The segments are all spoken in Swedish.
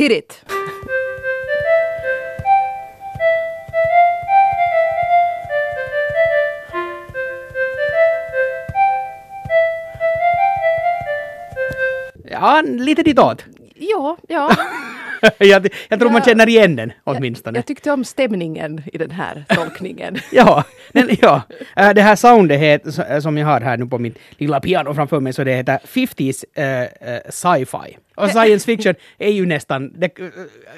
Hit it! Ja, lite ditåt. Ja, ja. jag, jag tror man Ja. känner igen den åtminstone. Jag tyckte om stämningen i den här tolkningen. Ja, den, ja. Äh, det här soundet heter, som jag har här nu på mitt lilla piano framför mig, så det heter 50s äh, äh, sci-fi. Och science fiction är ju nästan, det, äh,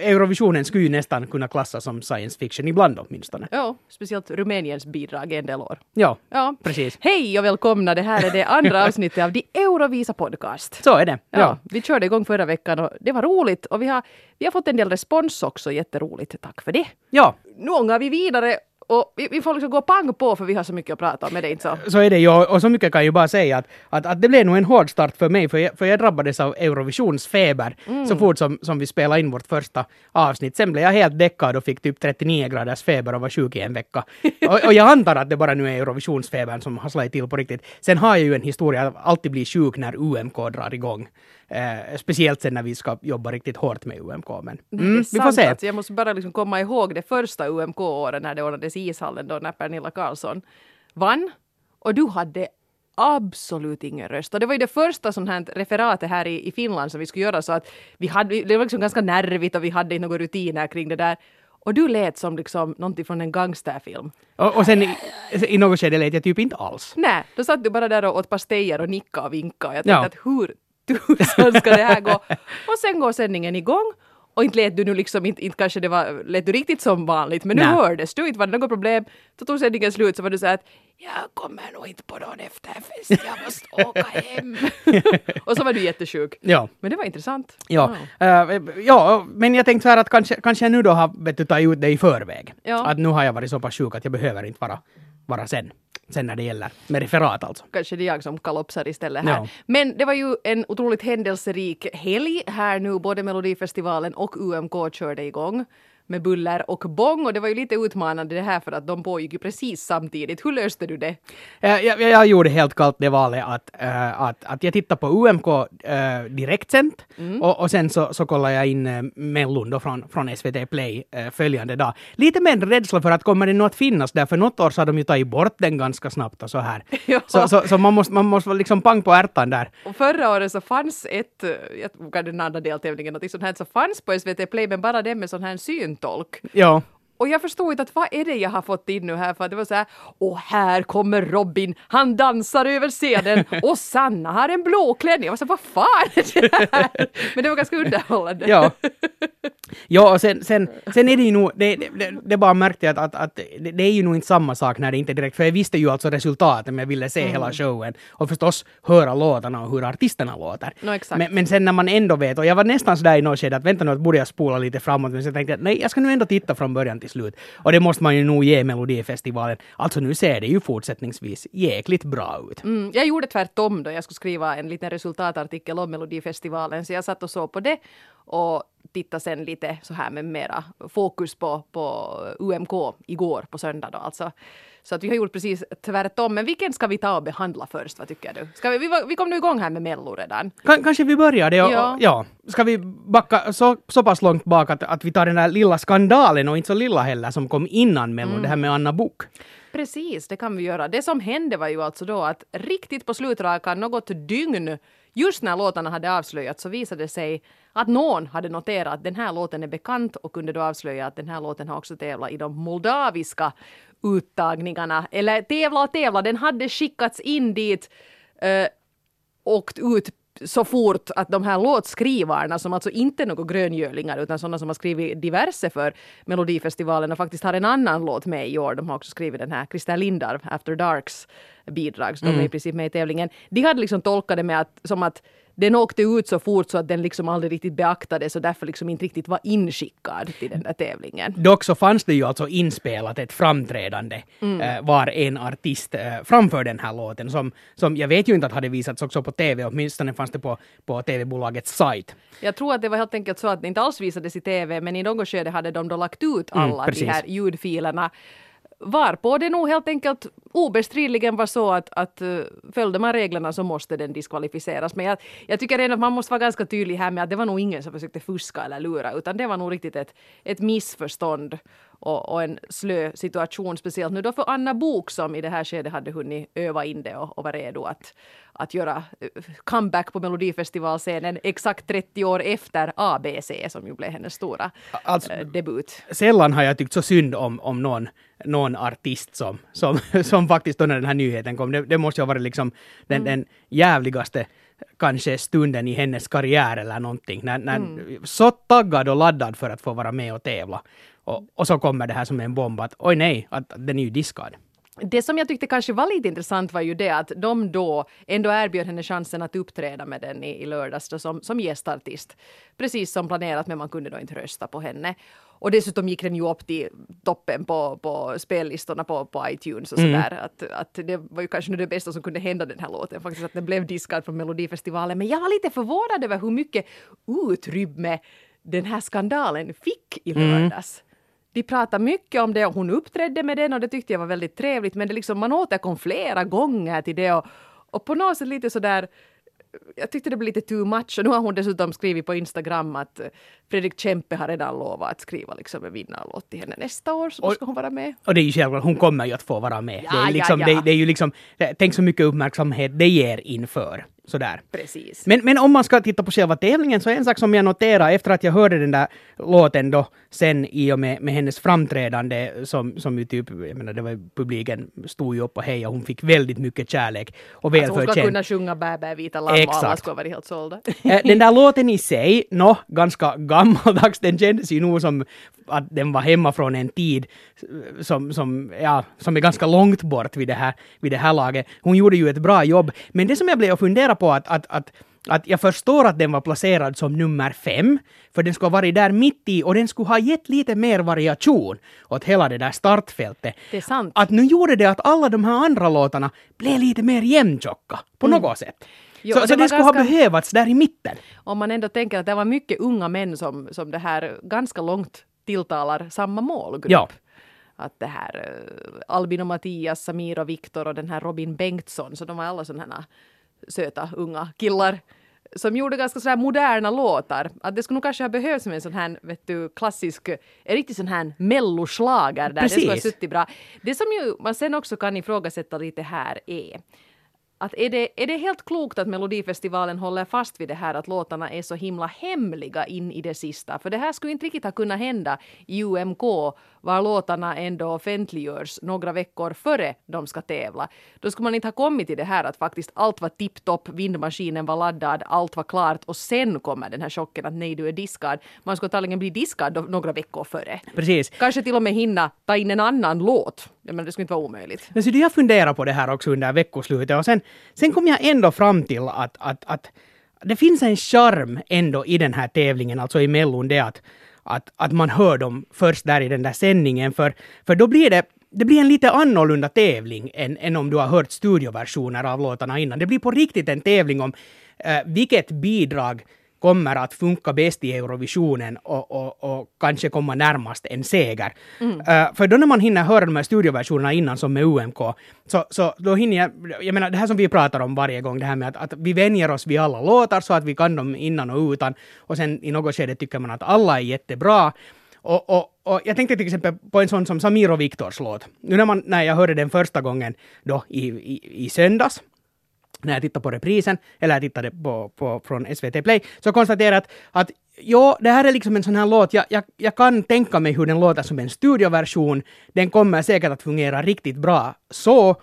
Eurovisionen skulle ju nästan kunna klassas som science fiction, ibland åtminstone. ja, speciellt Rumäniens bidrag en del år. Ja, Ja. precis. Hej och välkomna, det här är det andra avsnittet av de Eurovisa podcast. Så är det. Ja, Ja. vi körde igång förra veckan och det var roligt och vi har, vi har fått en del respons också, jätteroligt, tack för det. ja, Nu ångar vi vidare och vi, vi får liksom gå pang på för vi har så mycket att prata om, är det inte så? så är det ju. Och så mycket kan jag ju bara säga att, att, att det blev nog en hård start för mig, för jag, för jag drabbades av Eurovisionsfeber så fort som, som vi spelade in vårt första avsnitt. Sen blev jag helt däckad och fick typ 39 graders feber och var sjuk i en vecka. och, och jag antar att det bara nu är Eurovisionsfebern som har slagit till på riktigt. Sen har jag ju en historia att alltid bli sjuk när UMK drar igång. Eh, speciellt sen när vi ska jobba riktigt hårt med UMK. Men mm, vi får se. Alltså, jag måste bara liksom komma ihåg det första UMK-året när det ordnades ishallen då när Pernilla Karlsson vann. Och du hade absolut ingen röst. Och det var ju det första sånt här referatet här i, i Finland som vi skulle göra så att vi hade, det var liksom ganska nervigt och vi hade inte några rutiner kring det där. Och du lät som liksom någonting från en gangsterfilm. Och, och sen i, i något skede lät jag typ inte alls. Nej, då satt du bara där och åt pastejer och nickade och vinkade. Jag tänkte Ja. att hur tusan ska det här gå? Och sen går sändningen igång. Och inte lät du nu liksom, inte, inte kanske det var, lät du riktigt som vanligt, men nu Nej. hördes du, inte var det något problem. Så tog sändningen slut så var du så här att jag kommer nog inte på någon efterfest, jag måste åka hem. och så var du jättesjuk. Ja. Men det var intressant. Ja, Eh, ja, men jag tänkte så här att kanske, kanske jag nu då har vet du, tagit ut det i förväg. Ja. Att nu har jag varit så pass sjuk att jag behöver inte vara, vara sen. Sen när det gäller med referat alltså. Kanske det är jag som kalopsar istället här. Ja. Men det var ju en otroligt händelserik helg här nu. Både Melodifestivalen och UMK körde igång med buller och bång. Och det var ju lite utmanande det här för att de pågick ju precis samtidigt. Hur löste du det? Eh, Jag, jag, jag gjorde helt kallt det valet att, eh, att, att jag tittade på UMK uh, direktsänt Mm. och, och sen så, så kollade jag in uh, Mellon då från, från SVT Play eh, följande dag. Lite med rädsla för att kommer det nog att finnas där, för något år så har de ju tagit bort den ganska snabbt och så här. Ja. Så, så, så man måste, man måste vara liksom pang på ärtan där. Och förra året så fanns ett, eh, jag kanske den andra deltävlingen, något sånt här så fanns på SVT Play men bara det med sån här tolk. Ja. Och jag förstod inte att vad är det jag har fått in nu här för att det var så här och här kommer Robin, han dansar över scenen och Sanna har en blå klänning. Jag var så här, vad fan är det här? Men det var ganska underhållande. Ja. Ja, och sen, sen, sen är det ju nog, det, det, det, bara märkte jag att, att, att det, det är ju nog inte samma sak när det inte direkt, för jag visste ju alltså resultatet, men jag ville se Mm. hela showen och förstås höra låtarna och hur artisterna låter. No, exakt. Men, men sen när man ändå vet, och jag var nästan sådär i något skede att vänta nu att borde jag spola lite framåt, men sen tänkte jag nej, jag ska nu ändå titta från början till slut. Och det måste man ju nog ge Melodifestivalen. Alltså nu ser det ju fortsättningsvis jäkligt bra ut. Mm, jag gjorde tvärtom då jag skulle skriva en liten resultatartikel om Melodifestivalen så jag satt och såg på det och tittade sen lite så här med mera fokus på, på UMK igår på söndag då alltså. Så att vi har gjort precis tvärtom. Men vilken ska vi ta och behandla först? Vad tycker du? Ska vi, vi, vi kom nu igång här med Mello redan. Kan, kanske vi börjar det och, Ja. ja. ja. Ska vi backa så, så pass långt bak att, att vi tar den där lilla skandalen och inte så lilla heller som kom innan Mello, det här med Anna Bok. Precis, det kan vi göra. Det som hände var ju alltså då att riktigt på slutrakan, något dygn, just när låtarna hade avslöjats så visade det sig att någon hade noterat att den här låten är bekant och kunde då avslöja att den här låten har också tävlat i de moldaviska uttagningarna. Eller tävla och tävla, den hade skickats in dit, eh, åkt ut så fort att de här låtskrivarna som alltså inte är några gröngölingar utan sådana som har skrivit diverse för Melodifestivalen och faktiskt har en annan låt med i år. De har också skrivit den här Christer Lindarw, After Darks bidrag, så de är i princip med i tävlingen. De hade liksom tolkat det med att, som att den åkte ut så fort så att den liksom aldrig riktigt beaktades och därför liksom inte riktigt var inskickad till den där tävlingen. Dock så fanns det ju alltså inspelat ett framträdande eh, var en artist eh, framför den här låten som, som jag vet ju inte att hade visats också på TV, åtminstone fanns det på, på TV-bolagets sajt. Jag tror att det var helt enkelt så att det inte alls visades i TV men i något skede hade de då lagt ut alla de precis. här ljudfilerna Varpå det nog helt enkelt obestridligen var så att, att eh, följde man reglerna så måste den diskvalificeras. Men jag, jag tycker ändå att man måste vara ganska tydlig här med att det var nog ingen som försökte fuska eller lura utan det var nog riktigt ett, ett missförstånd och, och en slö situation speciellt nu då för Anna Bok som i det här skedet hade hunnit öva in det och, och var redo att, att göra eh, comeback på Melodifestivalscenen exakt 30 år efter ABC som ju blev hennes stora alltså, äh, debut. Sällan har jag tyckt så synd om, om någon någon artist som, som, som faktiskt då när den här nyheten kom, det, det måste ju ha varit liksom den, mm. den jävligaste kanske stunden i hennes karriär eller någonting. När, när mm. Så taggad och laddad för att få vara med och tävla. Och, och så kommer det här som en bomb att oj nej, att den är ju diskad. Det som jag tyckte kanske var lite intressant var ju det att de då ändå erbjöd henne chansen att uppträda med den i, i lördags då som, som gästartist. Precis som planerat men man kunde då inte rösta på henne. Och dessutom gick den ju upp till toppen på, på spellistorna på, på iTunes och mm. sådär. Mm. Att, att det var ju kanske det bästa som kunde hända den här låten faktiskt, att den blev diskad från Melodifestivalen. Men jag var lite förvånad över hur mycket utrymme den här skandalen fick i mm. lördags. Mm. De pratade mycket om det och hon uppträdde med den och det tyckte jag var väldigt trevligt men det liksom, man återkom flera gånger till det och, och på något sätt lite sådär jag tyckte det blev lite too much och nu har hon dessutom skrivit på Instagram att Fredrik Kempe har redan lovat att skriva liksom en vinnarlåt till henne nästa år, så då ska hon vara med. Och det är ju självklart, hon kommer ju att få vara med. Ja, det, är liksom, ja, ja. Det, det, är ju liksom, tänk så mycket uppmärksamhet det ger inför. Sådär. Precis. Men, men om man ska titta på själva tävlingen så en sak som jag noterade efter att jag hörde den där låten då sen i och med, med hennes framträdande som, som ju typ, jag menar det var publiken stod ju upp och hejade, hon fick väldigt mycket kärlek och välförtjänt. Alltså hon ska kunna sjunga Bä bä vita lamm och alla ska vara helt sålda. Eh, den där låten i sig, nå, ganska gammaldags, den kändes ju nog som att den var hemma från en tid som, som, ja, som är ganska långt bort vid det, här, vid det här laget. Hon gjorde ju ett bra jobb, men det som jag blev att fundera på att, att, att att jag förstår att den var placerad som nummer fem, för den skulle ha varit där mitt i och den skulle ha gett lite mer variation åt hela det där startfältet. Det är sant. Att nu gjorde det att alla de här andra låtarna blev lite mer jämntjocka på mm. något sätt. Jo, så, så det, skulle ganska, ha behövats där i mitten. Om man ändå tänker att det var mycket unga män som, som det här ganska långt tilltalar samma målgrupp. Ja. Att det här uh, Albin och Mattias, Samir och Viktor och den här Robin Bengtsson, så de var alla sådana söta unga killar som gjorde ganska sådär moderna låtar. Att det skulle nog kanske ha behövts med en sån här vet du, klassisk, en riktig sån här melloslager där Precis. det skulle ha suttit bra. Det som ju man sen också kan ifrågasätta lite här är att är det, är det helt klokt att Melodifestivalen håller fast vid det här att låtarna är så himla hemliga in i det sista? För det här skulle inte riktigt ha kunnat hända i UMK var låtarna ändå offentliggörs några veckor före de ska tävla. Då skulle man inte ha kommit till det här att faktiskt allt var tipptopp, vindmaskinen var laddad, allt var klart och sen kommer den här chocken att nej, du är diskad. Man skulle antagligen bli diskad några veckor före. Precis. Kanske till och med hinna ta in en annan låt. Men det skulle inte vara omöjligt. Men så jag funderar på det här också under veckoslutet och sen, sen kom jag ändå fram till att, att, att det finns en charm ändå i den här tävlingen, alltså i Mellon, det att att, att man hör dem först där i den där sändningen, för, för då blir det det blir en lite annorlunda tävling än, än om du har hört studioversioner av låtarna innan. Det blir på riktigt en tävling om eh, vilket bidrag kommer att funka bäst i Eurovisionen och, och, och kanske komma närmast en seger. Mm. Uh, för då när man hinner höra de här studioversionerna innan som med UMK, så, så då hinner jag, jag menar det här som vi pratar om varje gång, det här med att, att vi vänjer oss vid alla låtar så att vi kan dem innan och utan och sen i något skede tycker man att alla är jättebra. Och, och, och jag tänkte till exempel på en sån som Samir och Viktors låt. Nu när, man, när jag hörde den första gången då i, i, i söndags, när jag tittade på reprisen, eller jag tittade på, på, från SVT Play, så konstaterade jag att, att jo, det här är liksom en sån här låt, jag, jag, jag kan tänka mig hur den låter som en studioversion, den kommer säkert att fungera riktigt bra. Så,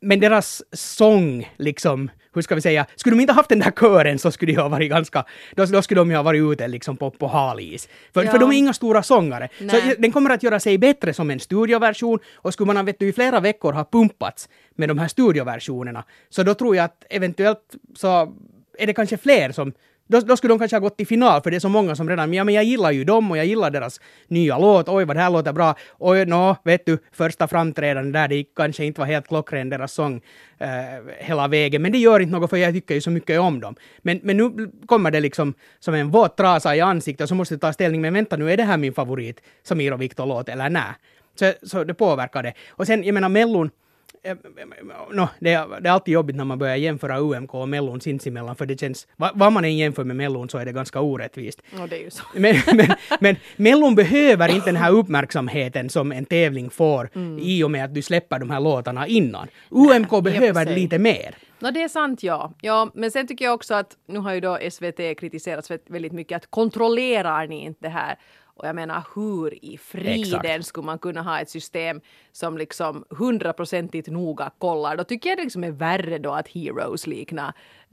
men deras sång liksom hur ska vi säga, skulle de inte haft den där kören så skulle de ha varit ganska, då, då skulle de ju ha varit ute liksom på, på halis. För, ja. för de är inga stora sångare. Nej. Så den kommer att göra sig bättre som en studioversion och skulle man vet du, i flera veckor ha pumpats med de här studioversionerna så då tror jag att eventuellt så är det kanske fler som då, då, skulle de kanske ha gått till final, för det är så många som redan, ja men jag gillar ju dem och jag gillar deras nya låt, oj vad det här låter bra, oj nå, vet du, första framträdandet där, det kanske inte var helt klockren deras sång eh, hela vägen, men det gör inte något för jag tycker ju så mycket om dem. Men, men nu kommer det liksom som en våt trasa i ansiktet och så måste du ta ställning, men vänta nu, är det här min favorit Samir och Viktor-låt eller nej? Så, så det påverkar det. Och sen, jag menar Mellon, no, det, är, det är alltid jobbigt när man börjar jämföra UMK och Mellon sinsemellan, för det känns, vad, man än jämför med Mellon så är det ganska orättvist. Och det är ju så. Men, men, men Mellon behöver inte den här uppmärksamheten som en tävling får i och med att du släpper de här låtarna innan. UMK för behöver lite mer. No, det är sant, ja. ja. Men sen tycker jag också att nu har ju då SVT kritiserats vä- väldigt mycket att kontrollerar ni inte det här? Och jag menar hur i friden Exakt. skulle man kunna ha ett system som liksom hundraprocentigt noga kollar? Då tycker jag det liksom är värre då att Heroes liknar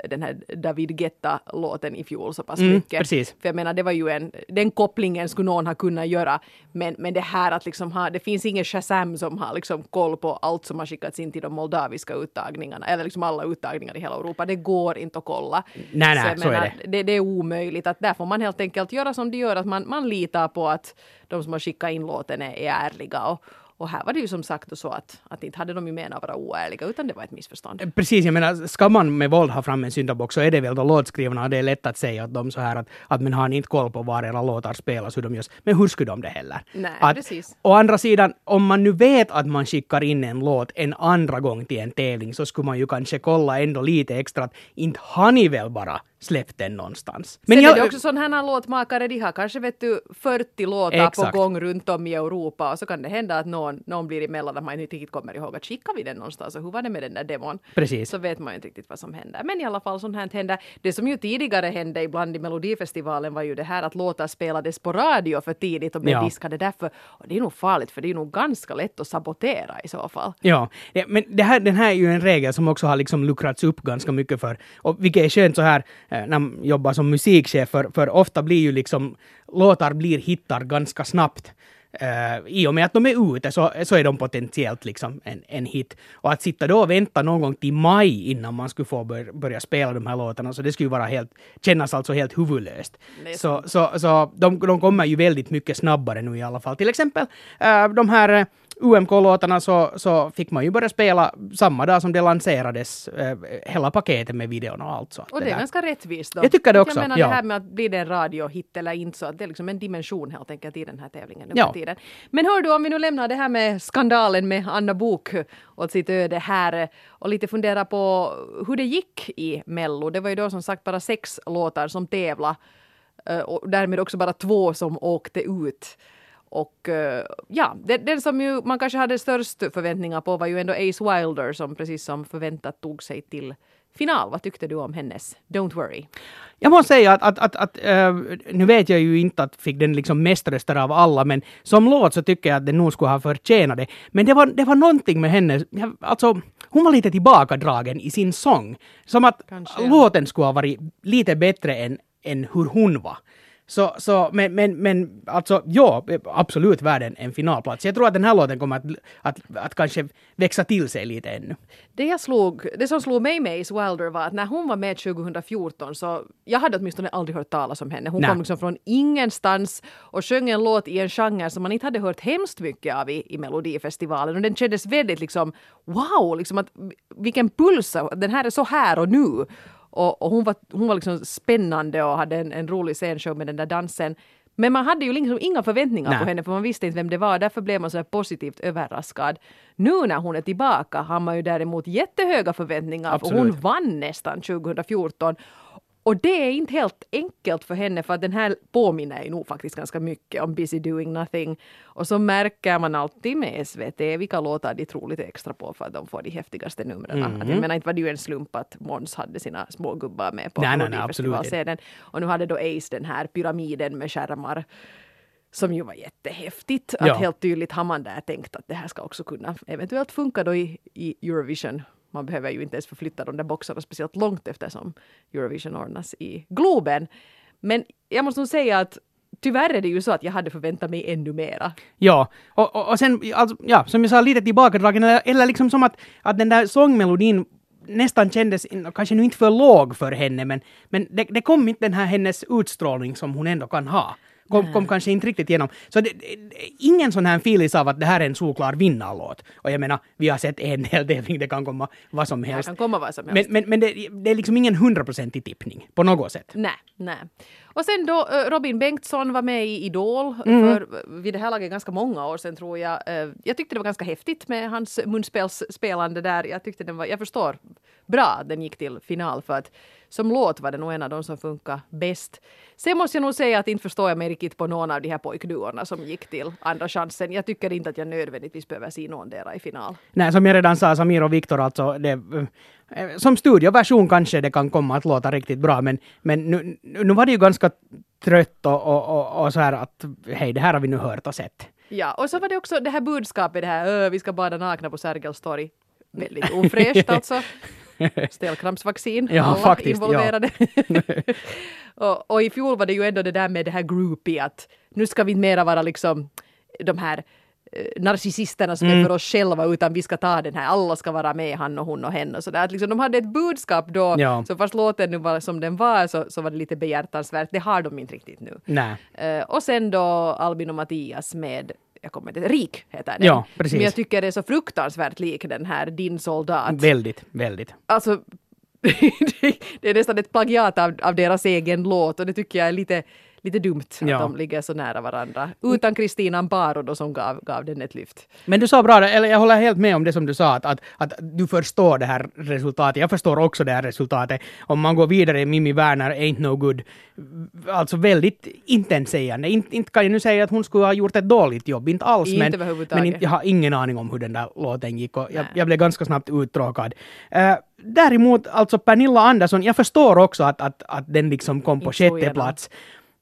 den här David Guetta-låten i fjol så pass Mm, mycket. precis. För jag menar, det var ju en, den kopplingen skulle någon ha kunnat göra. Men, men det här att liksom ha, det finns ingen Shazam som har liksom koll på allt som har skickats in till de moldaviska uttagningarna, eller liksom alla uttagningar i hela Europa. Det går inte att kolla. Nej, nej, jag så är menar, det. Det är omöjligt. Att där får man helt enkelt göra som de gör, att man, man litar på att de som har skickat in låten är, är ärliga. Och, och här var det ju som sagt så att, att inte hade de ju menat att vara oärliga, utan det var ett missförstånd. Precis, jag menar, ska man med våld ha fram en syndabock så är det väl då låtskrivarna och det är lätt att säga att de så här att, att men har ni inte koll på var era låtar spelas, hur de görs. Men hur skulle de det heller? Nej, att, precis. Å andra sidan, om man nu vet att man skickar in en låt en andra gång till en tävling så skulle man ju kanske kolla ändå lite extra att inte har ni väl bara släppt den någonstans. Men Sen är det också sådana här låtmakare, de har kanske vet du 40 låtar Exakt. på gång runt om i Europa och så kan det hända att någon, någon blir emellan att man inte riktigt kommer ihåg att skickar vi den någonstans och hur var det med den där demon? Precis. Så vet man ju inte riktigt vad som händer. Men i alla fall sånt här händer. Det som ju tidigare hände ibland i Melodifestivalen var ju det här att låtar spelades på radio för tidigt och blev Ja. diskade därför. Och det är nog farligt för det är nog ganska lätt att sabotera i så fall. Ja, men det här, den här är ju en regel som också har liksom luckrats upp ganska mycket för, och vilket är skönt så här när man jobbar som musikchef, för, för ofta blir ju liksom låtar blir hittar ganska snabbt. Uh, I och med att de är ute så, så är de potentiellt liksom en, en hit. Och att sitta då och vänta någon gång till maj innan man skulle få bör, börja spela de här låtarna, så det skulle vara helt, kännas alltså helt huvudlöst. Så, så, så de, de kommer ju väldigt mycket snabbare nu i alla fall. Till exempel eh, de här eh, UMK-låtarna så, så fick man ju börja spela samma dag som det lanserades, eh, hela paketet med videon och allt. Så Och det är ganska rättvist då. Jag tycker det också, Jag menar ja. det här med att blir det en radiohit eller inte så att det är liksom en dimension helt enkelt i den här tävlingen Ja. tiden. Men hör du om vi nu lämnar det här med skandalen med Anna Bok åt sitt öde här eh, och lite fundera på hur det gick i Mello. Det var ju då som sagt bara sex låtar som tävla och därmed också bara två som åkte ut. Och eh, ja, den, den som ju man kanske hade störst förväntningar på var ju ändå Ace Wilder som precis som förväntat tog sig till final. Vad tyckte du om hennes Don't Worry? Jag måste säga att, att, att, att eh, nu vet jag ju inte att fick den liksom mest röster av alla, men som låt så tycker jag att den nog skulle ha förtjänat det. Men det var, det var någonting med henne, alltså hon var lite tillbakadragen i sin sång. Som att Kanske, ja. låten skulle ha varit lite bättre än, än hur hon var. Så, så men, men, men alltså, ja, absolut värd en, en finalplats. Jag tror att den här låten kommer att, att, att kanske växa till sig lite ännu. Det, jag slog, det som slog mig med Ace Wilder var att när hon var med 2014 så jag hade åtminstone aldrig hört talas om henne. Hon Nej. kom liksom från ingenstans och sjöng en låt i en genre som man inte hade hört hemskt mycket av i, i Melodifestivalen. Och den kändes väldigt liksom wow, liksom att vilken puls, den här är så här och nu. Och, och hon var, hon var liksom spännande och hade en, en rolig scenshow med den där dansen. Men man hade ju liksom inga förväntningar Nej. på henne för man visste inte vem det var. Därför blev man så positivt överraskad. Nu när hon är tillbaka har man ju däremot jättehöga förväntningar. För hon vann nästan 2014. Och det är inte helt enkelt för henne för att den här påminner ju nog faktiskt ganska mycket om Busy Doing Nothing. Och så märker man alltid med SVT vilka låtar de tror lite extra på för att de får de häftigaste numren. Mhm. Att jag menar inte var det ju en slump att Måns hade sina små gubbar med på Melodifestivalscenen. Och nu hade då Ace den här pyramiden med skärmar som ju var jättehäftigt. Att Ja. helt tydligt har man där tänkt att det här ska också kunna eventuellt funka då i, i Eurovision. Man behöver ju inte ens förflytta de där boxarna speciellt långt eftersom Eurovision ordnas i Globen. Men jag måste nog säga att tyvärr är det ju så att jag hade förväntat mig ännu mera. Ja, och, och, och sen, alltså, ja, som jag sa, lite tillbakadragen, eller, eller liksom som att, att den där sångmelodin nästan kändes, kanske nu inte för låg för henne, men, men det, det kom inte den här hennes utstrålning som hon ändå kan ha. Kom, kom kanske inte riktigt igenom. Så det, det, det- ingen sån här feeling av att det här är en solklar vinnarlåt. Och jag menar, vi har sett en hel tävling, det kan komma vad som Det helst. kan komma vad som helst. Men, men, men det, det är liksom ingen hundraprocentig tippning på något sätt. Nej, nej. Och sen då eh, Robin Bengtsson var med i Idol Mm. för eh, vid det här laget ganska många år sedan tror jag. Eh, Jag tyckte det var ganska häftigt med hans munspelsspelande där. Jag tyckte den var, jag förstår bra att den gick till final för att som låt var det nog en av de som funkar bäst. Sen måste jag nog säga att inte förstår jag mig riktigt på någon av de här pojkduorna som gick till andra chansen. Jag tycker inte att jag nödvändigtvis behöver se någon där i final. Nej, som jag redan sa, Samir och Viktor alltså, det, som studioversion kanske det kan komma att låta riktigt bra, men, men nu, nu var det ju ganska trött och, och, och, och så här att hej, det här har vi nu hört och sett. Ja, och så var det också det här budskapet, det här "Ö, vi ska bada nakna på Sergels torg. Väldigt ofräscht alltså. Stelkrampsvaccin, Ja, alla faktiskt, ja. involverade. och, och i fjol var det ju ändå det där med det här groupie att nu ska vi inte mera vara liksom de här eh, narcissisterna som Mm. är för oss själva utan vi ska ta den här, alla ska vara med, han och hon och hen och sådär. Att liksom, de hade ett budskap då, Ja. så fast låten nu var som den var så, så var det lite behjärtansvärt. Det har de inte riktigt nu. Eh, och sen då Albin och Mattias med jag kommer inte Rik heter den. Ja, precis. Men jag tycker det är så fruktansvärt lik den här Din soldat. Väldigt, väldigt. Alltså, det är nästan ett plagiat av, av deras egen låt och det tycker jag är lite, lite dumt att Ja. de ligger så nära varandra. Utan Kristina Amparo då som gav, gav den ett lyft. Men du sa bra, eller jag håller helt med om det som du sa, att, att, att du förstår det här resultatet. Jag förstår också det här resultatet. Om man går vidare, Mimmi Werner, Ain't No Good, alltså väldigt intetsägande. Inte, inte kan jag nu säga att hon skulle ha gjort ett dåligt jobb, inte alls. Inte men, men inte, jag har ingen aning om hur den där låten gick och jag, jag blev ganska snabbt uttråkad. Uh, däremot, alltså Pernilla Andersson, jag förstår också att, att, att den liksom kom på sjätte plats.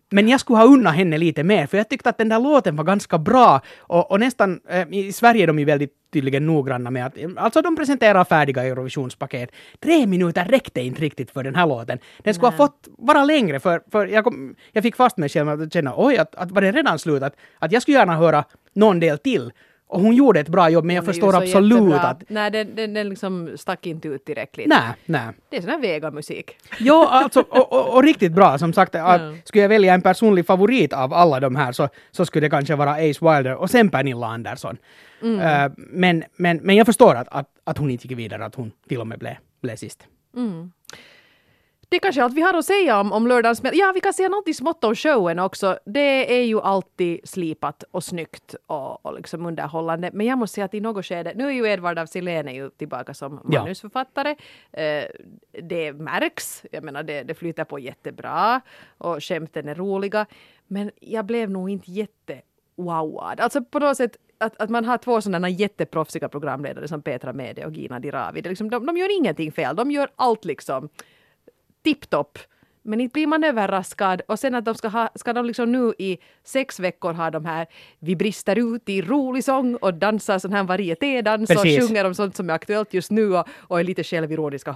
Men jag skulle ha unnat henne lite mer, för jag tyckte att den där låten var ganska bra. Och, och nästan, eh, i Sverige är de ju väldigt tydligen noggranna med att, eh, alltså de presenterar färdiga Eurovisionspaket. Tre minuter räckte inte riktigt för den här låten. Den skulle ha fått vara längre, för, för jag, kom, jag fick fast mig själv att känna, oj, att, att var det redan slut? Att, att jag skulle gärna höra någon del till. Och hon gjorde ett bra jobb, men jag Hon förstår absolut jättebra. att... Nej, den, den, den liksom stack inte ut tillräckligt. Nej, nej. Det är sån här vegamusik. Jo, alltså, och, och, och riktigt bra. Som sagt, att Ja. skulle jag välja en personlig favorit av alla de här så, så skulle det kanske vara Ace Wilder och sen Pernilla Andersson. Mm. Eh, men, men, men jag förstår att, att, att hon inte gick vidare, att hon till och med blev, blev sist. Det är kanske allt vi har att säga om, om lördagens Ja, vi kan säga något smått om showen också. Det är ju alltid slipat och snyggt och, och liksom underhållande. Men jag måste säga att i något skede, nu är ju Edvard af Sillén är ju tillbaka som Ja. manusförfattare. Eh, det märks, jag menar det, det flyter på jättebra och skämten är roliga. Men jag blev nog inte jätte wowad. Alltså på något sätt att, att man har två sådana jätteproffsiga programledare som Petra Mede och Gina Dirawi. Det liksom, de, de gör ingenting fel, de gör allt liksom tipptopp. Men inte blir man överraskad. Och sen att de ska ha, ska de liksom nu i sex veckor ha de här Vi brister ut i rolig sång och dansar sån här varietédans och sjunger om sånt som är aktuellt just nu och, och är lite självironiska.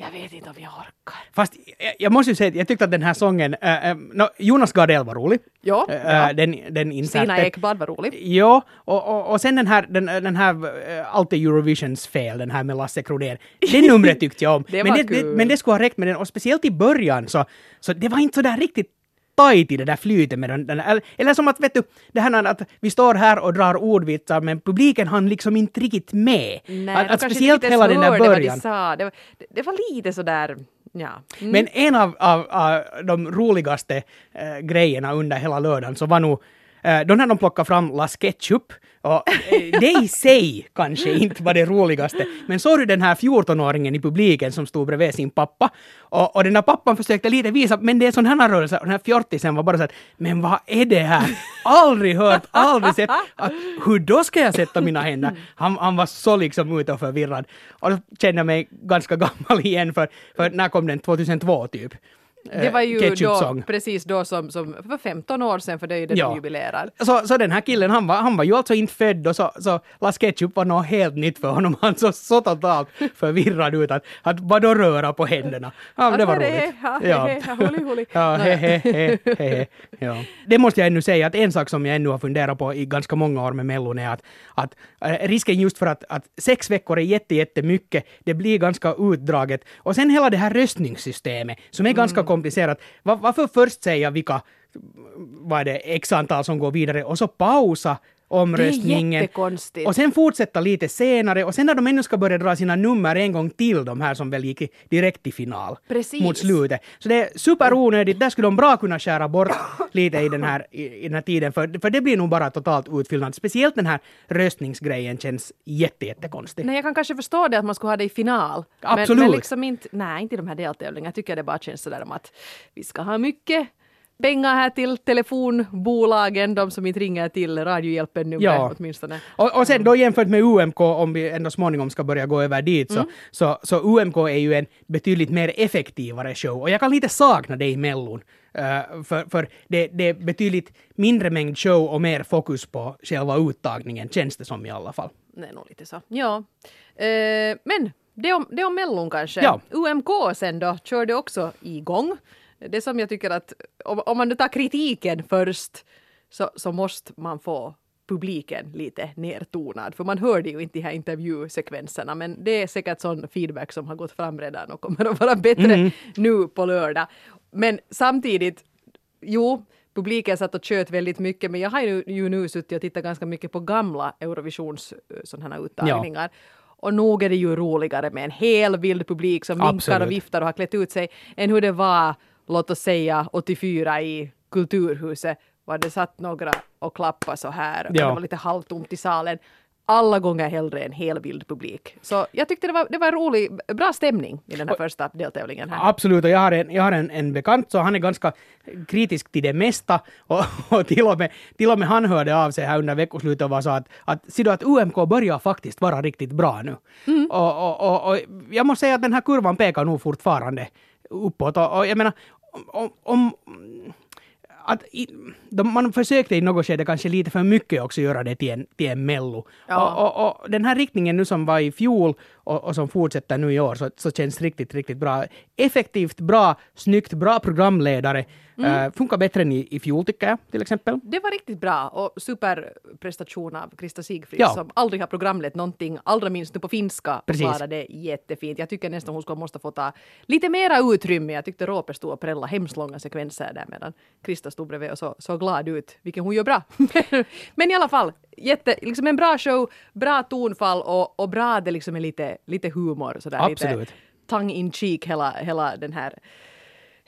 Jag vet inte om jag orkar. Fast jag, jag måste ju säga att jag tyckte att den här sången, äh, no, Jonas Gardell var rolig. Ja, Äh, ja. Den, den inserten. Stina Ekblad var rolig. Ja, och, och, och sen den här, den, den här alltid Eurovisions fel, den här med Lasse Kronér. Det numret tyckte jag om. Det men, det, det, men det skulle ha räckt med den, och speciellt i början så, så det var inte så där riktigt tajt i det där flytet med den, den eller, eller som att vet du, det här att vi står här och drar ordvitsar men publiken hann liksom inte riktigt med. Nej, att, de att speciellt hela den där hörde vad de början. sa. Det var, det, det var lite sådär, ja. Mm. Men en av, av, av de roligaste eh, grejerna under hela lördagen så var nog eh, då när de plockade fram La Sketchup. Och, eh, det i sig kanske inte var det roligaste. Men såg du den här 14-åringen i publiken som stod bredvid sin pappa? Och, och den där pappan försökte lite visa, men det är sån här rörelse. Och den här fjortisen var bara så att, men vad är det här? Aldrig hört, aldrig sett. Att, hur då ska jag sätta mina händer? Han, han var så liksom ute och förvirrad. Och då kände jag mig ganska gammal igen, för, för när kom den? 2002 typ. Det var ju då, precis då som, som för 15 år sedan, för det är ju det Ja. de jubilerar. Så, så den här killen, han var, han var ju alltså inte född och så, så Las Ketchup var något helt nytt för honom. Han såg så totalt förvirrad ut att, att vadå röra på händerna? Ja, det var roligt. ja, he, he, he, he. Det måste jag ännu säga att en sak som jag ännu har funderat på i ganska många år med Mellon är att, att eh, risken just för att, att sex veckor är jätte, jättemycket, det blir ganska utdraget. Och sen hela det här röstningssystemet som är ganska komplicerat. Varför först säga vilka vad är det, x antal som går vidare och så pausa omröstningen. Det är jättekonstigt. Och sen fortsätta lite senare och sen när de ännu ska börja dra sina nummer en gång till, de här som väl gick direkt i final Precis. mot slutet. Så det är superonödigt, där skulle de bra kunna skära bort lite i den här, i, i den här tiden, för, för det blir nog bara totalt utfyllnad. Speciellt den här röstningsgrejen känns jätte, jättekonstig. Nej, jag kan kanske förstå det att man skulle ha det i final. Absolut. Men, men liksom inte, nej, inte i de här deltävlingarna. Jag tycker det bara känns sådär om att vi ska ha mycket pengar här till telefonbolagen, de som inte ringer till Radiohjälpen nu Ja. åtminstone. Och, och sen då jämfört med UMK, om vi ändå småningom ska börja gå över dit, så, så, så UMK är ju en betydligt mer effektivare show. Och jag kan lite sakna det i Mellon. Uh, för för det, det är betydligt mindre mängd show och mer fokus på själva uttagningen, känns det som i alla fall. Det är nog lite så. Ja. Eh, men det om, det om Mellon kanske. Ja. UMK sen då körde också igång. Det som jag tycker att om, om man nu tar kritiken först så, så måste man få publiken lite nertonad. För man hörde ju inte de här intervjusekvenserna men det är säkert sån feedback som har gått fram redan och kommer att vara bättre nu på lördag. Men samtidigt, jo, publiken satt och tjöt väldigt mycket men jag har ju, ju nu suttit och tittat ganska mycket på gamla Eurovisions eh, sådana här uttagningar. Och nog är det ju roligare med en hel vild publik som vinkar och viftar och har klätt ut sig än hur det var, låt oss säga 84 i Kulturhuset var det satt några och klappade så här och Ja. det var lite halvtomt i salen. Alla gånger hellre en hel vild publik. Så jag tyckte det var, det var rolig, bra stämning i den här första deltävlingen här. Absolut, och jag har en, jag har en, en bekant, så han är ganska kritisk till det mesta. Och, och, till, och med, till och med han hörde av sig här under veckoslutet och var så att, att, ser du att UMK börjar faktiskt vara riktigt bra nu. Och, och, och, och jag måste säga att den här kurvan pekar nog fortfarande uppåt. Och, och jag menar, om, om att i, de, man försökte i något skede kanske lite för mycket också göra det till en, till en mello. Ja. Och, och, och den här riktningen nu som var i fjol och, och som fortsätter nu i år så, så känns riktigt, riktigt bra. Effektivt, bra, snyggt, bra programledare. Eh, funkar bättre än i, i fjol tycker jag till exempel. Det var riktigt bra och superprestation av Krista Sigfrid Ja. som aldrig har programlett någonting, allra minst nu på finska, Precis. klarade det jättefint. Jag tycker nästan hon skulle måste få ta lite mera utrymme. Jag tyckte Råpe stod och prellade hemskt långa sekvenser där medan Krista stod bredvid och så, så glad ut, vilket hon gör bra. Men i alla fall, jätte, liksom en bra show, bra tonfall och, och bra det liksom är lite, lite humor sådär Absolut. lite tongue in cheek hela, hela den här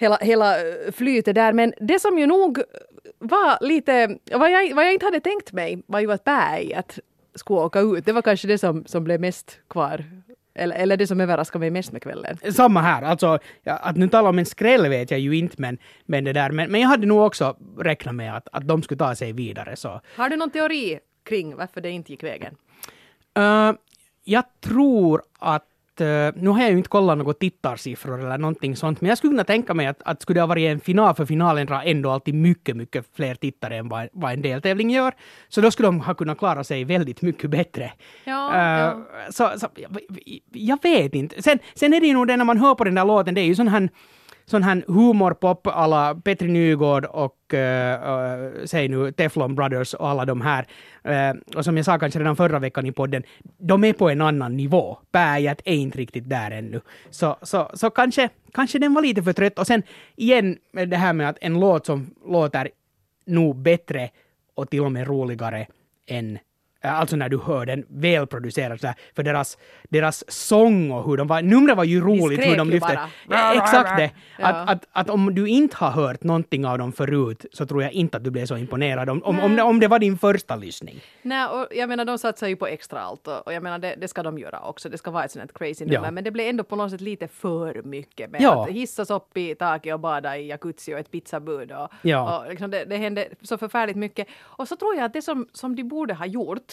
hela, hela eh, flytet där. Men det som ju nog var lite, vad jag, vad jag inte hade tänkt mig var ju att berget skulle åka ut. Det var kanske det som, som blev mest kvar. Eller, eller det som överraskade mig mest med kvällen. Samma här, alltså att nu tala om en skräll vet jag ju inte men, men det där, men, men jag hade nog också räknat med att, att de skulle ta sig vidare så. Har du någon teori kring varför det inte gick vägen? Uh, jag tror att nu har jag ju inte kollat några tittarsiffror eller någonting sånt, men jag skulle kunna tänka mig att, att skulle det ha varit en final, för finalen drar ändå alltid mycket, mycket fler tittare än vad, vad en deltävling gör, så då skulle de ha kunnat klara sig väldigt mycket bättre. Ja, Eh, ja. Så, så jag, jag vet inte. Sen, sen är det ju nog det när man hör på den där låten, det är ju sån här sån här humorpop alla Petri Nygård och uh, säg nu Teflon Brothers och alla de här. Eh, och som jag sa kanske redan förra veckan i podden, de är på en annan nivå. Berget är inte riktigt där ännu. Så, så, så kanske, kanske den var lite för trött. Och sen igen det här med att en låt som låter nog bättre och till och med roligare än Alltså när du hör den välproducerad sådär, för deras, deras sång och hur de var, numret var ju roligt hur de lyfte. Ja, Exakt det. Ja. Att, att, att om du inte har hört någonting av dem förut så tror jag inte att du blev så imponerad om, om, om, det, om det var din första lyssning. Nej, och jag menar de satsar ju på extra allt och, och jag menar det, det ska de göra också. Det ska vara ett sånt här crazy nummer. Ja. Men det blev ändå på något sätt lite för mycket med att hissas upp i taket och bada i jacuzzi och ett pizzabud och, Ja. och liksom det, det hände så förfärligt mycket. Och så tror jag att det som, som de borde ha gjort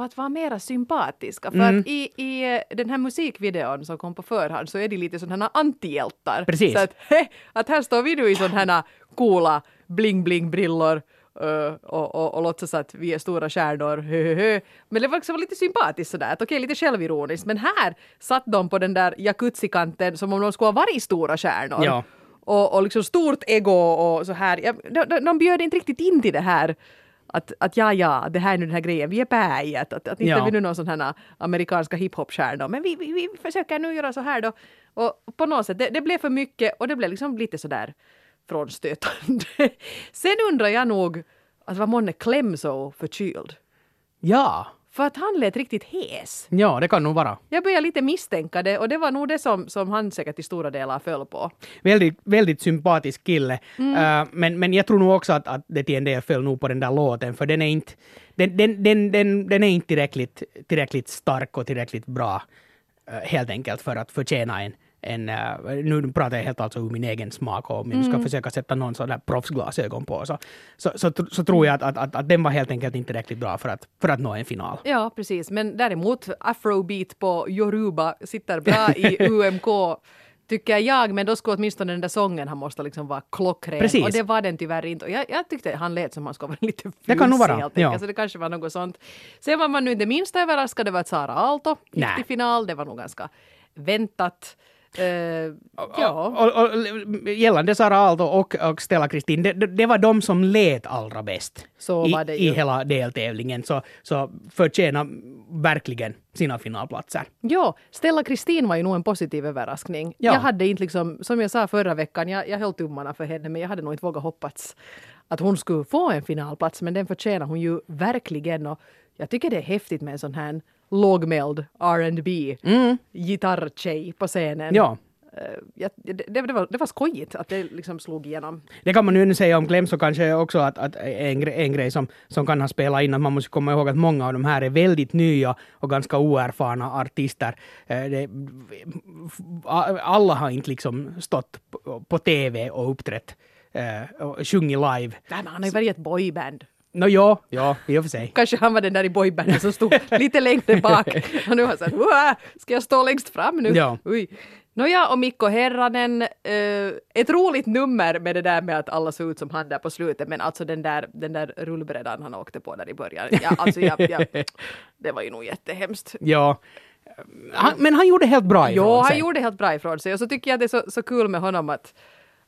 att vara mera sympatiska. För Mm. att i, i eh, den här musikvideon som kom på förhand så är de lite sådana antihjältar. Precis. Så att, he, att här står vi nu i sådana coola bling-bling-brillor Uh, och, och, och låtsas att vi är stora stjärnor. Men det var också lite sympatiskt sådär, att okej, lite självironiskt. Men här satt de på den där jacuzzi-kanten som om de skulle ha varit stora stjärnor. Ja. Och, och liksom stort ego och så här. Ja, de, de, de bjöd inte riktigt in till det här. Att, att ja, ja, det här är nu den här grejen, vi är berget. Att, att inte Ja. vi nu någon sån här amerikanska hiphop-stjärnor. Men vi, vi, vi försöker nu göra så här då. Och på något sätt, det, det blev för mycket och det blev liksom lite sådär frånstötande. Sen undrar jag nog att var månne Clemso förkyld? Ja, För att han lät riktigt hes. ja, det kan nog vara. Jag började lite misstänka det och det var nog det som, som han säkert i stora delar föll på. Väldigt, väldigt sympatisk kille. Mm. Eh, men, men jag tror nog också att, att det till en del föll nog på den där låten, för den är inte, den, den, den, den, den är inte tillräckligt, tillräckligt stark och tillräckligt bra, eh, helt enkelt, för att förtjäna en, en eh, nu pratar jag helt alltså ur min egen smak och om jag Mm. ska försöka sätta någon sån där proffsglasögon på så, så, så, så tror jag att, att, att, att den var helt enkelt inte tillräckligt bra för att, för att nå en final. Ja, precis. Men däremot afrobeat på Yoruba sitter bra i UMK tycker jag, men då skulle åtminstone den där sången han måste liksom vara klockren. Precis. Och det var den tyvärr inte. Och jag, jag tyckte han lät som han skulle vara lite fusig. Det kan nog vara, ja. Så det kanske var något sånt. Sen var man nu inte minst överraskad över att Sara Aalto gick till final. Det var nog ganska väntat. Eh, ja. Och, och, gällande Sara Aalto och, och Stella Kristin, det, det, var de som lät allra bäst i, i hela deltävlingen. Så, så förtjänar verkligen sina finalplatser. Ja, Stella Kristin var ju nog en positiv överraskning. Ja. Jag hade inte liksom, som jag sa förra veckan, jag, jag höll tummarna för henne men jag hade nog inte vågat hoppats att hon skulle få en finalplats men den förtjänar hon ju verkligen och jag tycker det är häftigt med en sån här lågmäld R&B gitarrtjej på scenen. Mm. Ja. Eh, jag, det, det, var, det var skojigt att det liksom slog igenom. Det kan man ju säga om Clemso kanske också att, att en, en grej som, som kan ha spelat in, att man måste komma ihåg att många av de här är väldigt nya och ganska oerfarna artister. Eh, Det, alla har inte liksom stått på, på TV och uppträtt eh, och sjungit live. Nej, men han har ju varit i ett boyband. Nå ja, ja, i och för sig. Kanske han var den där i boybandet som stod lite längre bak. Och nu har han sagt "Uah, ska jag stå längst fram nu? Ja. Oj. Nåja, och Mikko Herranen, eh, ett roligt nummer med det där med att alla såg ut som han där på slutet, men alltså den där, den där rullbrädan han åkte på där i början, ja, alltså jag, jag, det var ju nog jättehemskt. Ja. Han, men han gjorde helt bra ifrån Jo, han sig. gjorde helt bra ifrån sig och så tycker jag det är så, så kul med honom att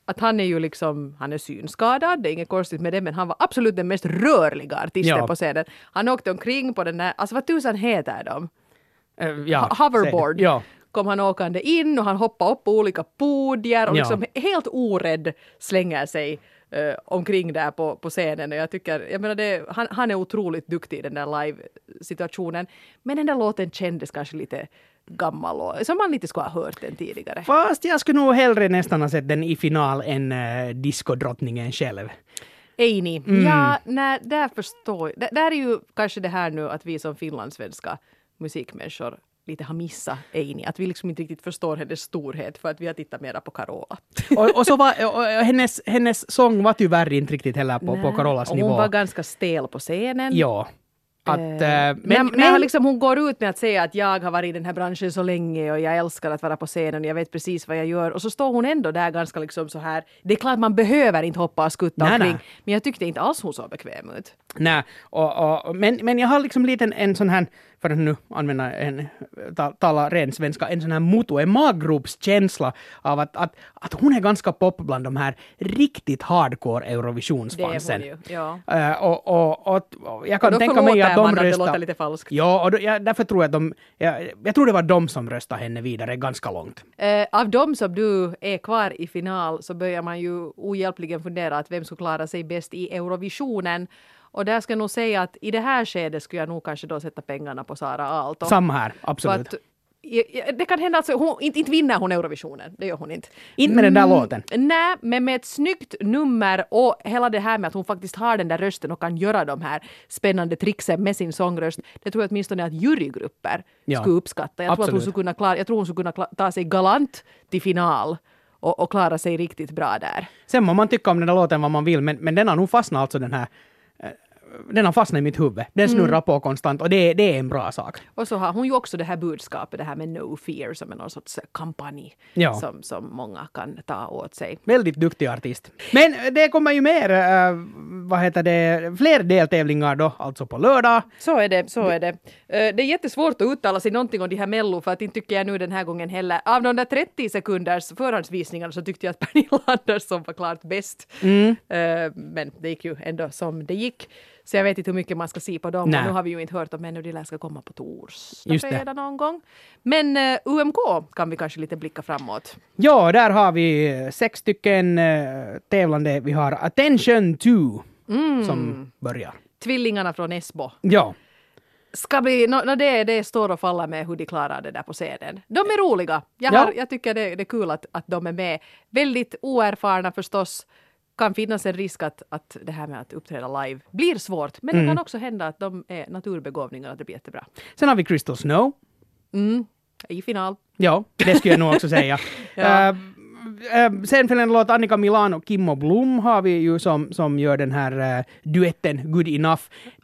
att han är ju liksom, han är synskadad, det är inget konstigt med det, men han var absolut den mest rörliga artisten Ja. på scenen. Han åkte omkring på den där, alltså vad tusan heter de? Eh, ja, ho- hoverboard. Ja. kom han åkande in och han hoppade upp på olika podier och liksom helt orädd slänger sig eh, omkring där på, på scenen. Och jag tycker, jag menar det, han, han är otroligt duktig i den där live-situationen. Men den där låten kändes kanske lite gammal och som man inte skulle ha hört den tidigare. Fast jag skulle nog hellre nästan ha sett den i final än uh, diskodrottningen själv. Eini. Mm. Ja, nej, där förstår jag. Där, är ju kanske det här nu att vi som finlandssvenska musikmänniskor lite har missat Eini. Att vi liksom inte riktigt förstår hennes storhet för att vi har tittat mera på Carola. och, och så var, och, och hennes, hennes sång var tyvärr inte riktigt heller på, på och nivå. Hon var ganska stel på scenen. Ja. Att, Eh, eh, men, men, när liksom, hon går ut med att säga att jag har varit i den här branschen så länge och jag älskar att vara på scenen och jag vet precis vad jag gör. Och så står hon ändå där ganska liksom så här. Det är klart man behöver inte hoppa och skutta Nej, omkring. nej. Men jag tyckte inte alls hon såg bekväm ut. Nej, och, och, men, men jag har liksom lite en, en sån här, för att nu använda en, ta, tala ren svenska, en sån här moto, en maggropskänsla av att, att, att hon är ganska pop bland de här riktigt hardcore Det är Eurovisionsfansen. hon ju. Ja. Eh, och, och, och, och jag kan tänka mig att de att det röstar... låter lite falskt. Ja, och då, ja, därför tror jag att de... Jag, jag tror det var de som röstade henne vidare ganska långt. Eh, av dem som du är kvar i final så börjar man ju ohjälpligen fundera att vem skulle klara sig bäst i Eurovisionen. Och där ska jag nog säga att i det här skedet skulle jag nog kanske då sätta pengarna på Sara Aalto. Samma här, absolut. det kan hända att hon, inte, inte vinner hon Eurovisionen, det gör hon inte. Inte med den där låten. Nej, men med ett snyggt nummer och hela det här med att hon faktiskt har den där rösten och kan göra de här spännande tricksen med sin sångröst. Det tror jag åtminstone att jurygrupper Ja, skulle uppskatta. Jag tror, att hon skulle kunna klara, jag tror hon skulle kunna ta sig galant till final och, och klara sig riktigt bra där. Sen må man tycka om den där låten vad man vill, men, men den har nog fastnat alltså den här... Den har fastnat i mitt huvud. Den snurrar Mm. på konstant och det, det är en bra sak. Och så har hon ju också det här budskapet, det här med no fear som är någon sorts kampanj Ja. som, som många kan ta åt sig. Väldigt duktig artist. Men det kommer ju mer, eh, vad heter det, fler deltävlingar då, alltså på lördag. Så är det, så är det. Eh, Det är jättesvårt att uttala sig någonting om de här mello för att inte tycker jag nu den här gången heller. Av de där 30 sekunders förhandsvisningarna så tyckte jag att Pernilla Andersson var klart bäst. Eh, Men det gick ju ändå som det gick. Så jag vet inte hur mycket man ska se på dem. Och nu har vi ju inte hört om ännu, de lär ska komma på torsdag, fredag någon gång. Men eh, UMK kan vi kanske lite blicka framåt. Ja, där har vi sex stycken eh, tävlande. Vi har Attention 2 som börjar. Tvillingarna från Esbo. Ja. Ska bli, no, no, det, det står och faller med hur de klarar det där på scenen. De är roliga. Jag, Ja. har, jag tycker det, det är kul att, att de är med. Väldigt oerfarna förstås. Kan finnas en risk att, att det här med att uppträda live blir svårt. Men Mm. det kan också hända att de är naturbegåvningar och att det blir jättebra. Sen har vi Crystal Snow. Mm. I final. Ja, det skulle jag nog också säga. Ja. Eh, eh, sen följande låt Annika Milan och Kimmo Blom har vi ju som, som gör den här uh, duetten Good Enough.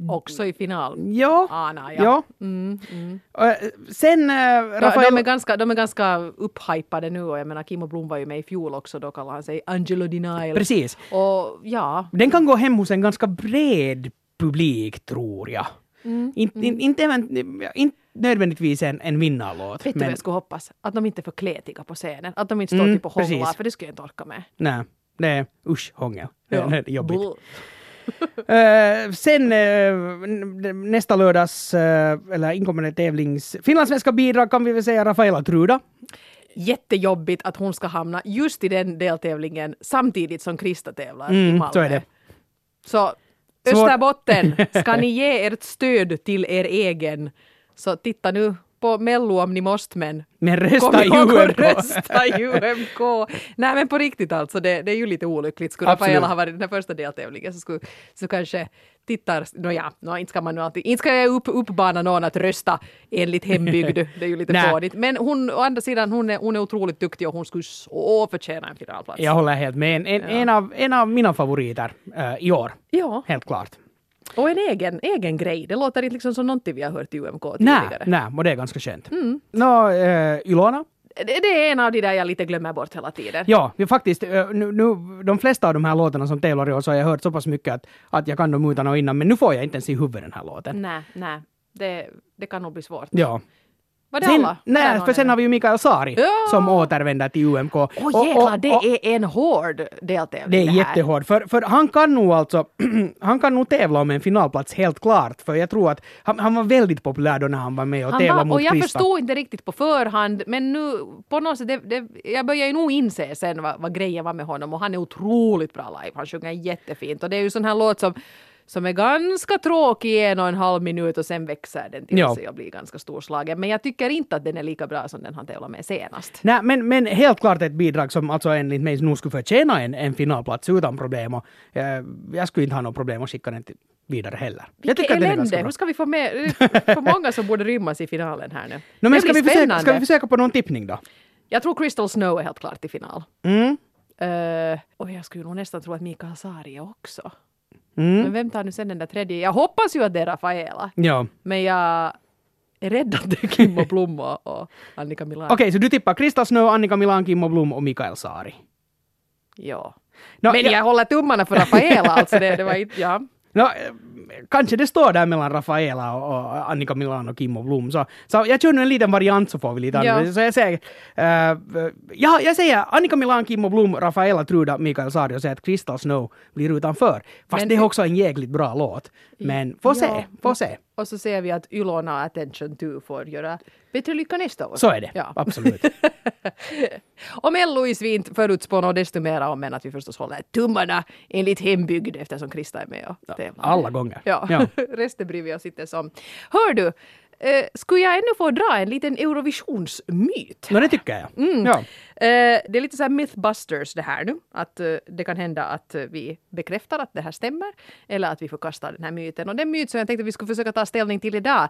Också i final. Ja, Ana, ja. ja. Mm, mm. Eh, sen Ja, Rafael... de, är ganska, de är ganska upphypade nu och jag menar Kimmo Blom var ju med i fjol också, då kallade han sig Angelo Denial. Precis. Och ja, Den kan gå hem hos en ganska bred publik, tror jag. Mm, In, in, inte, även- inte nödvändigtvis en, en vinnarlåt. vet du vad men jag skulle hoppas? Att de inte är för kletiga på scenen. Att de inte står Mm, typ och hånglar, för det skulle jag inte orka med. nej, det är usch, hångel. Är- det är jobbigt. Eh, sen n- nästa lördags, eh, eller inkommande tävlings... Finlandssvenska bidrag kan vi väl säga Rafaela Truda. Jättejobbigt att hon ska hamna just i den deltävlingen samtidigt som Krista tävlar i Mm, Malmö. så är det. Så Österbotten, ska ni ge ert stöd till er egen? Så titta nu på Mello om ni måste men Men Kom rösta ihåg att UMK. rösta UMK. Nej men på riktigt alltså, det, det är ju lite olyckligt. Skulle Absolut. Rafaela ha varit den här första deltävlingen så, skulle, så kanske tittar, nåja, no, inte ska man nu alltid, inte ska jag upp, uppbana någon att rösta enligt hembygd, det är ju lite fånigt. Men hon, å andra sidan, hon är, hon är otroligt duktig och hon skulle så förtjäna en finalplats. Jag håller helt med. En, en, en, av, en av mina favoriter eh, i år. Ja, Helt klart. Och en egen, egen grej. Det låter inte liksom som någonting vi har hört i UMK Nej, tidigare. nej, och det är ganska skönt. Mm. Nå, eh, Ilona? Det, det är en av de där jag lite glömmer bort hela tiden. Ja, vi faktiskt, eh, nu, nu, de flesta av de här låtarna som i år så har jag hört så pass mycket att, att jag kan dem utan och innan, men nu får jag inte ens i huvudet den här låten. Nej, nej. Det, det kan nog bli svårt. Ja. Var det Sen, alla? Det nej, för sen har vi ju Mikael Sari Ja! som återvänder till UMK. Åh Och- jäklar, och- det och- är en hård deltävling Det är här. jättehårt, för, för han kan nog alltså, han kan nog tävla om en finalplats helt klart, för jag tror att han, han var väldigt populär då när han var med och Han tävlade var, mot och jag Krista. förstod inte riktigt på förhand, men nu på något sätt, det, det, jag börjar ju nog inse sen vad, vad grejen var med honom och han är otroligt bra live. Han sjunger jättefint och det är ju sån här låt som som är ganska tråkig i en och en halv minut och sen växer den till Ja. sig och blir ganska storslagen. Men jag tycker inte att den är lika bra som den han tävlade med senast. Nej, men, men helt klart ett bidrag som alltså enligt mig nog skulle förtjäna en, en finalplats utan problem. Och, eh, jag skulle inte ha något problem att skicka den till, vidare heller. Vilket elände! Hur ska vi få med... Är för många som borde rymmas i finalen här nu. No, men det ska, blir vi försöka, ska vi försöka på någon tippning då? Jag tror Crystal Snow är helt klart i final. Mm. Uh, och jag skulle nog nästan tro att Mikael Sari också. Mm. Men vem tar nu sen den där tredje? Jag hoppas ju att det är Rafaela. Ja. Men jag är rädd att det är Kimmo Blom och, Annika Milan. Okej, så du tippar Krista Snö, Annika Milan, Kimmo Blom och Mikael Sari. Ja. Nå, Men ja- jag håller tummarna för Rafaela alltså. Det, det var inte... Ja. Eh, kanske det står där mellan Rafaela och, Annika Milan och Kimmo Blom. Så, så jag kör nu en liten variant så får vi lite Ja. annorlunda. Så jag säger, eh, ja, jag säger Annika Milan, Kimmo Blom, Rafaela Truda, Mikael Sari och säger att Crystal Snow blir utanför. Fast Men- det är också en jäkligt bra låt. Men se, Ja. får se. Och så ser vi att Ylona och Attention 2 får göra bättre lycka nästa år. Så är det, Ja. absolut. Om Mello i svint förutspår något desto mer om än att vi förstås håller tummarna enligt hembygd eftersom Krista är med och tävlar. Alla gånger. Ja, Ja. resten bryr vi oss inte som. Hör du, eh, skulle jag ännu få dra en liten Eurovisionsmyt? Nå, det tycker jag. Ja. Eh, det är lite så här mythbusters det här nu. Att eh, det kan hända att eh, vi bekräftar att det här stämmer eller att vi förkastar den här myten. Och den myt som jag tänkte att vi skulle försöka ta ställning till idag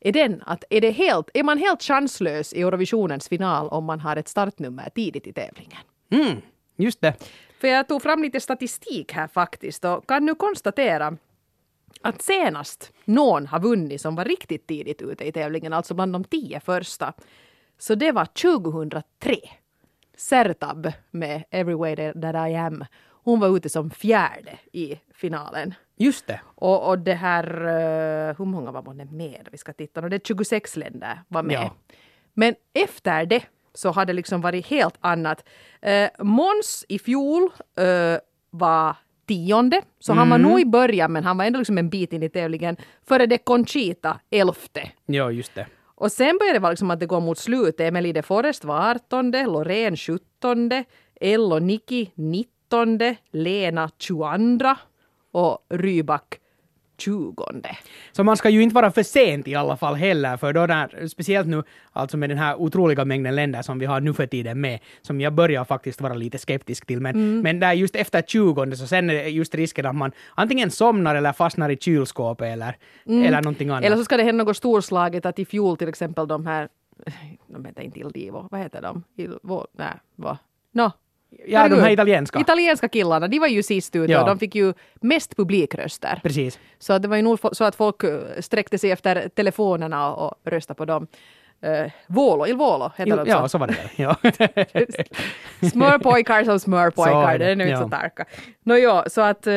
är den att är, det helt, är man helt chanslös i Eurovisionens final om man har ett startnummer tidigt i tävlingen? Mm, just det. För jag tog fram lite statistik här faktiskt och kan nu konstatera att senast någon har vunnit som var riktigt tidigt ute i tävlingen, alltså bland de tio första, så det var 2003. Sertab med Every way that I am. Hon var ute som fjärde i finalen. Just det. Och, och det här, eh, hur många var man med? Vi ska titta. Och det är 26 länder var med. Ja. Men efter det så har det liksom varit helt annat. Eh, Måns i fjol eh, var tionde, så han var nog i början men han var ändå liksom en bit in i tävlingen. Före det Conchita elfte. Ja, just det. Och sen började det vara liksom att det går mot slutet. Emily de Forest var 18, Loreen 17, Elle och Nicky 19, Lena 22. och Rybak 20. Så man ska ju inte vara för sent i alla fall heller, för då när, speciellt nu, alltså med den här otroliga mängden länder som vi har nu för tiden med, som jag börjar faktiskt vara lite skeptisk till, men, Mm. men där just efter 20 så sen är det just risken att man antingen somnar eller fastnar i kylskåpet eller, eller någonting annat. Mm. Eller så ska det hända något storslaget att i fjol till exempel de här, de heter inte Ildivo, vad heter de? Ilvo, nej, vad? Nå, ja, de här italienska. Italienska killarna, de var ju sist ut Ja. och de fick ju mest publikröster. Precis. Så det var ju nog så att folk eh, sträckte sig efter telefonerna och röstade på dem. Uh, Volo, Il Volo heter de Ja, så. var det. Ja. Smörpojkar som smörpojkar, det, det är nu inte ja. så starka. Nå ja, så att, eh,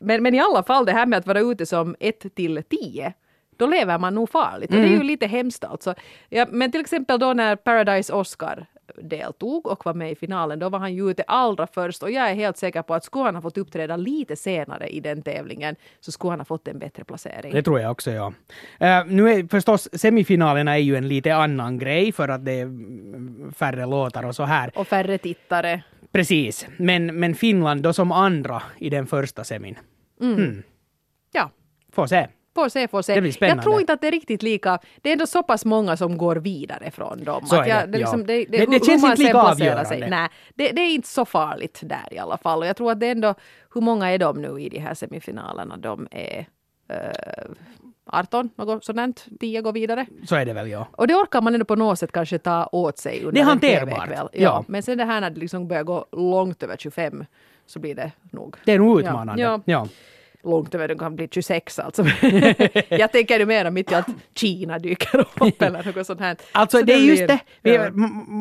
men, men i alla fall det här med att vara ute som 1 till 10 då lever man nog farligt. Och det är Mm. ju lite hemskt alltså. Ja, men till exempel då när Paradise Oscar deltog och var med i finalen, då var han ju ute allra först och jag är helt säker på att skulle han ha fått uppträda lite senare i den tävlingen så skulle han ha fått en bättre placering. Det tror jag också, ja. Eh, nu är förstås semifinalerna är ju en lite annan grej för att det är mm, färre låtar och så här. Och färre tittare. Precis. Men, men Finland då som andra i den första semin. Ja, Får se. Får se, får se. Det blir spännande. Jag tror inte att det är riktigt lika. Det är ändå så pass många som går vidare från dem. Så att jag, det, liksom, ja. det, det, Det- det hur känns inte lika avgörande. Nej, det, det är inte så farligt där i alla fall. Och jag tror att det är ändå, hur många är de nu i de här semifinalerna? De är eh, 18, något sådant. 10 går vidare. Så är det väl, ja. Och det orkar man ändå på något sätt kanske ta åt sig under Det är hanterbart. Ja. ja. Men sen det här när det liksom börjar gå långt över 25 så blir det nog Det är nog utmanande. Ja. ja. Långt över, det kan bli 26 alltså. jag tänker ju mera mitt i att Kina dyker upp eller något sånt här. Alltså Så det är blir- just det. Vi, ja.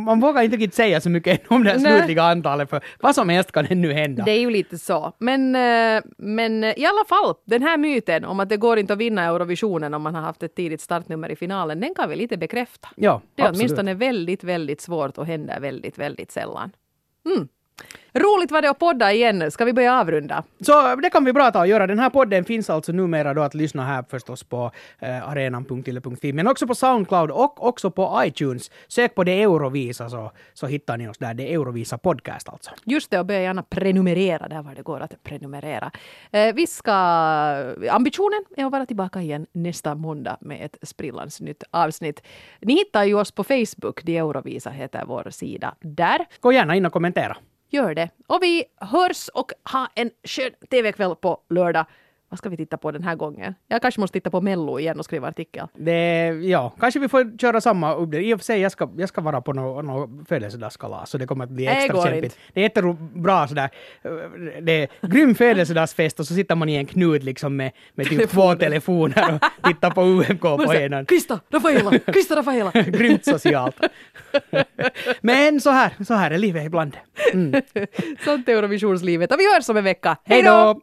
man, vågar inte riktigt säga så mycket om det Nej. slutliga antalet, för vad som helst kan ännu hända. Det är ju lite så. Men, eh, men eh, i alla fall, den här myten om att det går inte att vinna Eurovisionen om man har haft ett tidigt startnummer i finalen, den kan vi lite bekräfta. Ja, Det är absolut. åtminstone väldigt, väldigt svårt och händer väldigt, väldigt sällan. Mm. Roligt var det att podda igen. Ska vi börja avrunda? Så det kan vi bra ta och göra. Den här podden finns alltså numera då att lyssna här förstås på eh, arenan.yle.fi, men också på Soundcloud och också på iTunes. Sök på det Eurovisa så, så hittar ni oss där. Det Eurovisa podcast alltså. Just det, och börja gärna prenumerera där var det går att prenumerera. Eh, vi ska... Ambitionen är att vara tillbaka igen nästa måndag med ett sprillans nytt avsnitt. Ni hittar ju oss på Facebook, Det Eurovisa heter vår sida där. Gå gärna in och kommentera. Gör det. Och vi hörs och ha en skön TV-kväll på lördag. Vad ska vi titta på den här gången? Jag kanske måste titta på Mello igen och skriva artikel. Det, ja, kanske vi får köra samma uppdelning. I och för sig, jag ska, jag ska vara på något no födelsedagskalas, så det kommer att bli Nej, extra går kämpigt. inte. Det är jättebra sådär. eh, Det är grym födelsedagsfest och så sitter man i en knut liksom med, med typ två telefoner och tittar på UMK på ena. Krista Rafaela! Krista Rafaela! Grymt socialt. Men så här, så här är livet ibland. Mm. Sånt är Eurovisionslivet. Och vi hörs om en vecka. Hej då!